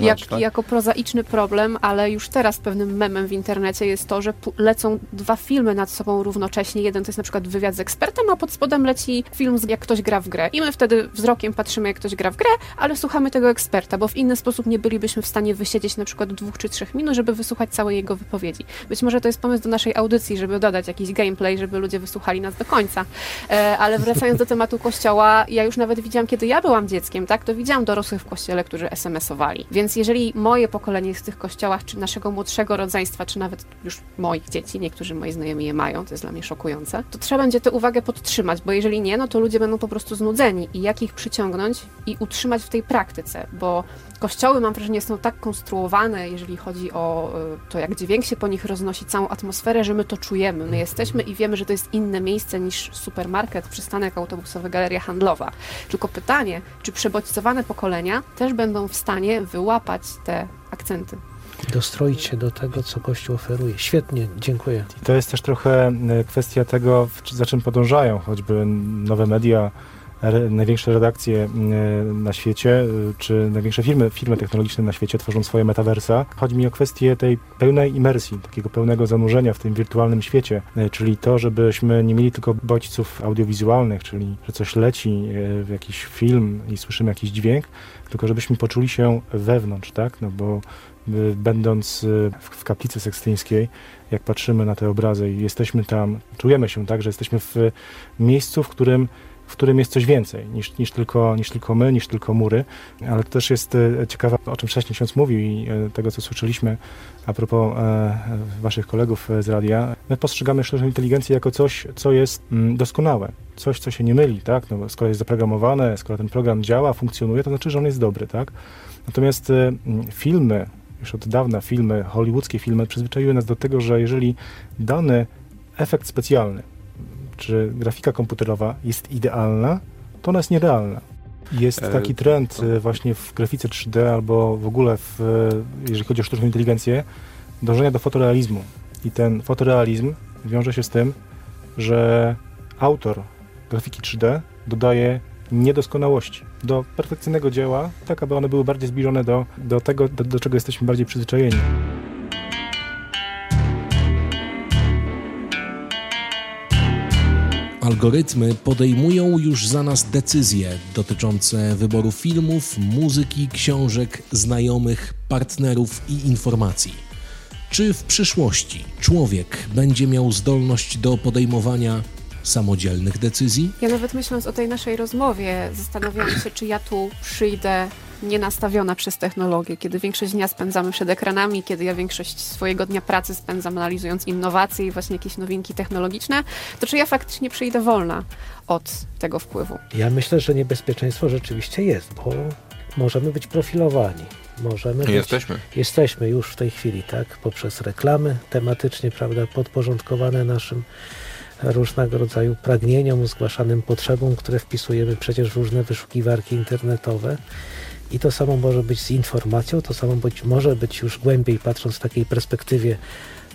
jak, tak? jako prozaiczny problem, ale już teraz pewnym memem w internecie jest to, że lecą dwa filmy nad sobą równocześnie. Jeden to jest na przykład wywiad z ekspertem, a pod spodem leci film, jak ktoś gra w grę. I my wtedy wzrokiem patrzymy, jak ktoś gra w grę, ale słuchamy tego eksperta, bo w inny sposób nie bylibyśmy w stanie wysiedzieć na przykład dwóch czy trzech minut, żeby wysłuchać całej jego wypowiedzi. Być może to jest pomysł do naszej audycji, żeby dodać jakiś gameplay, żeby ludzie wysłuchali nas do końca. E, ale wracając do tematu kościoła, ja już nawet widziałam, kiedy ja byłam dzieckiem, tak, to widziałam dorosłych w kościele, którzy SMS-owali. Więc jeżeli moje pokolenie jest w tych kościołach, czy naszego młodszego rodzeństwa, czy nawet już moich dzieci, niektórzy moi znajomi je mają, to jest dla mnie szokujące, to trzeba będzie tę uwagę podtrzymać, bo jeżeli nie, no to ludzie będą po prostu znudzeni i jak ich przyciągnąć i utrzymać w tej praktyce, bo kościoły, mam wrażenie, są tak konstruowane, jeżeli chodzi o e, to, jak dźwięk się po nich roznosi, całą atmosferę, że my to czujemy. My jesteśmy i wiemy, że to jest inne miejsce niż supermarket, przystanek autobusowy, galeria handlowa. Tylko pytanie, czy przebodźcowane pokolenia też będą w stanie wyłapać te akcenty? Dostroić się do tego, co Kościół oferuje. Świetnie, dziękuję. I to jest też trochę e, kwestia tego, za czym podążają choćby nowe media, największe redakcje na świecie, y, czy największe firmy, firmy technologiczne na świecie tworzą swoje metaversa. Chodzi mi o kwestię tej pełnej imersji, takiego pełnego zanurzenia w tym wirtualnym świecie, y, czyli to, żebyśmy nie mieli tylko bodźców audiowizualnych, czyli że coś leci y, w jakiś film i słyszymy jakiś dźwięk, tylko żebyśmy poczuli się wewnątrz, tak? No bo będąc w kaplicy sekstyńskiej, jak patrzymy na te obrazy i jesteśmy tam, czujemy się tak, że jesteśmy w miejscu, w którym w którym jest coś więcej niż, niż, tylko, niż tylko my, niż tylko mury. Ale to też jest e, ciekawe, o czym wcześniej ksiądz mówił i e, tego, co słyszeliśmy a propos e, waszych kolegów z radia. My postrzegamy sztuczną inteligencję jako coś, co jest mm, doskonałe, coś, co się nie myli, tak? No, skoro jest zaprogramowane, skoro ten program działa, funkcjonuje, to znaczy, że on jest dobry, tak? Natomiast filmy, już od dawna filmy, hollywoodzkie filmy przyzwyczaiły nas do tego, że jeżeli dany efekt specjalny czy grafika komputerowa jest idealna, to ona jest nierealna. Jest e, taki trend e, właśnie w grafice 3D albo w ogóle, w, jeżeli chodzi o sztuczną inteligencję, dążenia do fotorealizmu. I ten fotorealizm wiąże się z tym, że autor grafiki 3D dodaje niedoskonałości do perfekcyjnego dzieła, tak aby one były bardziej zbliżone do, do tego, do, do czego jesteśmy bardziej przyzwyczajeni. Algorytmy podejmują już za nas decyzje dotyczące wyboru filmów, muzyki, książek, znajomych, partnerów i informacji. Czy w przyszłości człowiek będzie miał zdolność do podejmowania samodzielnych decyzji? Ja nawet myśląc o tej naszej rozmowie, zastanawiam się, czy ja tu przyjdę nienastawiona przez technologię, kiedy większość dnia spędzamy przed ekranami, kiedy ja większość swojego dnia pracy spędzam analizując innowacje i właśnie jakieś nowinki technologiczne, to czy ja faktycznie przyjdę wolna od tego wpływu? Ja myślę, że niebezpieczeństwo rzeczywiście jest, bo możemy być profilowani. Możemy być, jesteśmy. Jesteśmy już w tej chwili, tak? Poprzez reklamy tematycznie, prawda, podporządkowane naszym różnego rodzaju pragnieniom, zgłaszanym potrzebom, które wpisujemy przecież w różne wyszukiwarki internetowe. I to samo może być z informacją, to samo być, może być już głębiej patrząc w takiej perspektywie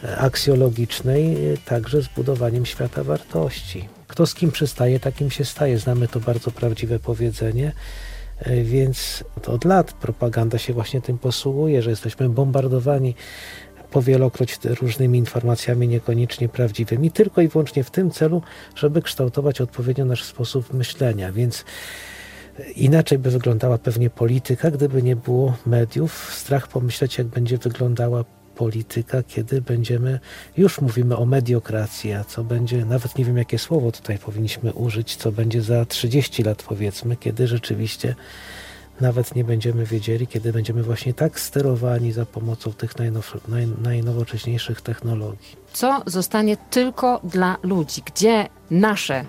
e, aksjologicznej, e, także z budowaniem świata wartości. Kto z kim przystaje, takim się staje. Znamy to bardzo prawdziwe powiedzenie. E, więc od lat propaganda się właśnie tym posługuje, że jesteśmy bombardowani powielokroć różnymi informacjami niekoniecznie prawdziwymi, tylko i wyłącznie w tym celu, żeby kształtować odpowiednio nasz sposób myślenia. Więc Inaczej by wyglądała pewnie polityka, gdyby nie było mediów. Strach pomyśleć, jak będzie wyglądała polityka, kiedy będziemy, już mówimy o mediokracji, a co będzie, nawet nie wiem jakie słowo tutaj powinniśmy użyć, co będzie za 30 lat powiedzmy, kiedy rzeczywiście nawet nie będziemy wiedzieli, kiedy będziemy właśnie tak sterowani za pomocą tych najnow, naj, najnowocześniejszych technologii. Co zostanie tylko dla ludzi? Gdzie nasze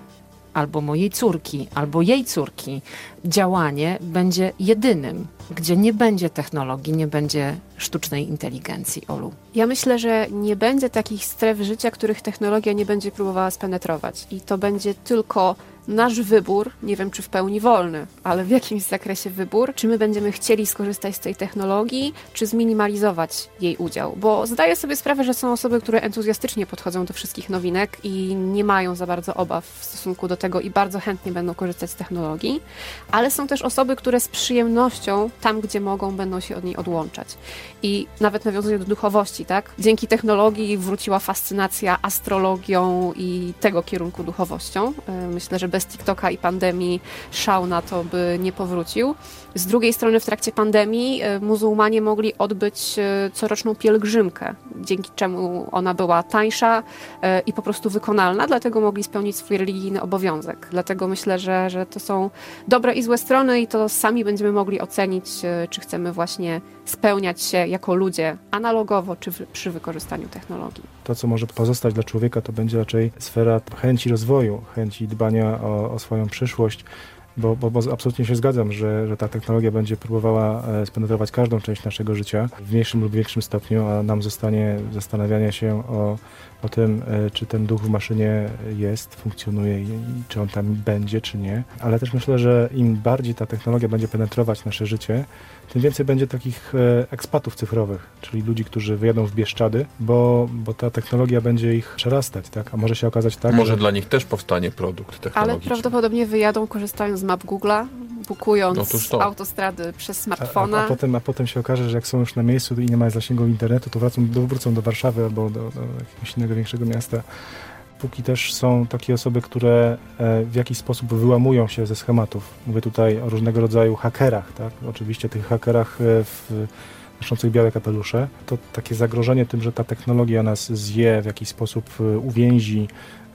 albo mojej córki, albo jej córki działanie będzie jedynym, gdzie nie będzie technologii, nie będzie sztucznej inteligencji, Olu? Ja myślę, że nie będzie takich stref życia, których technologia nie będzie próbowała spenetrować. I to będzie tylko nasz wybór, nie wiem czy w pełni wolny, ale w jakimś zakresie wybór, czy my będziemy chcieli skorzystać z tej technologii, czy zminimalizować jej udział. Bo zdaję sobie sprawę, że są osoby, które entuzjastycznie podchodzą do wszystkich nowinek i nie mają za bardzo obaw w stosunku do tego i bardzo chętnie będą korzystać z technologii, ale są też osoby, które z przyjemnością tam, gdzie mogą, będą się od niej odłączać. I nawet nawiązuję do duchowości, tak? Dzięki technologii wróciła fascynacja astrologią i tego kierunku duchowością. E, myślę, że bez TikToka i pandemii szał na to by nie powrócił. Z drugiej strony w trakcie pandemii e, muzułmanie mogli odbyć e, coroczną pielgrzymkę, dzięki czemu ona była tańsza i po prostu wykonalna, dlatego mogli spełnić swój religijny obowiązek. Dlatego myślę, że, że to są dobre i złe strony i to sami będziemy mogli ocenić, czy chcemy właśnie spełniać się jako ludzie analogowo, czy w, przy wykorzystaniu technologii. To, co może pozostać dla człowieka, to będzie raczej sfera chęci rozwoju, chęci dbania o, o swoją przyszłość, bo, bo, bo, absolutnie się zgadzam, że, że ta technologia będzie próbowała e, spenetrować każdą część naszego życia w mniejszym lub większym stopniu, a nam zostanie zastanawianie się o, o tym, e, czy ten duch w maszynie jest, funkcjonuje i, i czy on tam będzie, czy nie. Ale też myślę, że im bardziej ta technologia będzie penetrować nasze życie, tym więcej będzie takich e, ekspatów cyfrowych, czyli ludzi, którzy wyjadą w Bieszczady, bo, bo ta technologia będzie ich przerastać, tak? A może się okazać tak, Może że... dla nich też powstanie produkt technologiczny. Ale prawdopodobnie wyjadą korzystając z map Google'a, bukując no autostrady przez smartfona. A, a, a, potem, a potem się okaże, że jak są już na miejscu i nie ma zasięgu internetu, to wracą do, wrócą do Warszawy albo do, do jakiegoś innego większego miasta póki też są takie osoby, które e, w jakiś sposób wyłamują się ze schematów. Mówię tutaj o różnego rodzaju hakerach, tak? Oczywiście tych hakerach e, w noszących białe kapelusze. To takie zagrożenie tym, że ta technologia nas zje, w jakiś sposób e, uwięzi,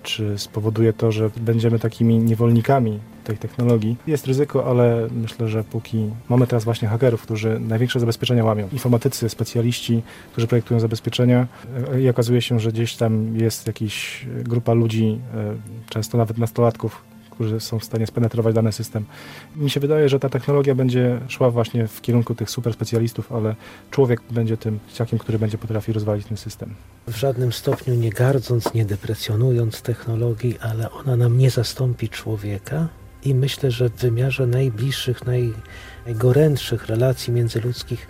czy spowoduje to, że będziemy takimi niewolnikami tej technologii. Jest ryzyko, ale myślę, że póki mamy teraz właśnie hakerów, którzy największe zabezpieczenia łamią, informatycy, specjaliści, którzy projektują zabezpieczenia e, i okazuje się, że gdzieś tam jest jakaś grupa ludzi, e, często nawet nastolatków, którzy są w stanie spenetrować dany system. Mi się wydaje, że ta technologia będzie szła właśnie w kierunku tych super specjalistów, ale człowiek będzie tym ciakiem, który będzie potrafił rozwalić ten system. W żadnym stopniu nie gardząc, nie deprecjonując technologii, ale ona nam nie zastąpi człowieka i myślę, że w wymiarze najbliższych, naj, najgorętszych relacji międzyludzkich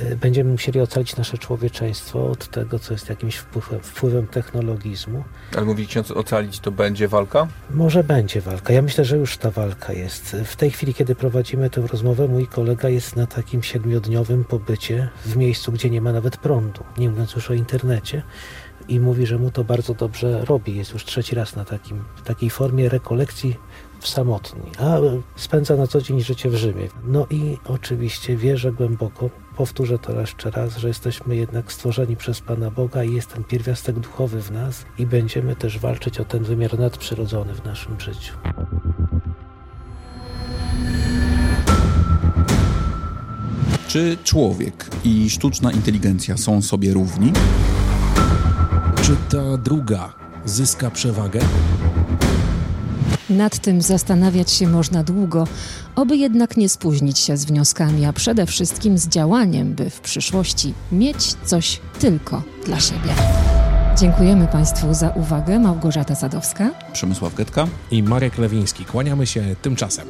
Y, będziemy musieli ocalić nasze człowieczeństwo od tego, co jest jakimś wpływem, wpływem technologizmu. Ale mówi ksiądz, ocalić to będzie walka? Może będzie walka. Ja myślę, że już ta walka jest. W tej chwili, kiedy prowadzimy tę rozmowę, mój kolega jest na takim siedmiodniowym pobycie w miejscu, gdzie nie ma nawet prądu, nie mówiąc już o internecie. I mówi, że mu to bardzo dobrze robi. Jest już trzeci raz na takim, takiej formie rekolekcji samotni, a spędza na co dzień życie w Rzymie. No i oczywiście wierzę głęboko, powtórzę to jeszcze raz, że jesteśmy jednak stworzeni przez Pana Boga i jest ten pierwiastek duchowy w nas i będziemy też walczyć o ten wymiar nadprzyrodzony w naszym życiu. Czy człowiek i sztuczna inteligencja są sobie równi? Czy ta druga zyska przewagę? Nad tym zastanawiać się można długo, oby jednak nie spóźnić się z wnioskami, a przede wszystkim z działaniem, by w przyszłości mieć coś tylko dla siebie. Dziękujemy Państwu za uwagę. Małgorzata Sadowska, Przemysław Getka i Marek Lewiński. Kłaniamy się tymczasem.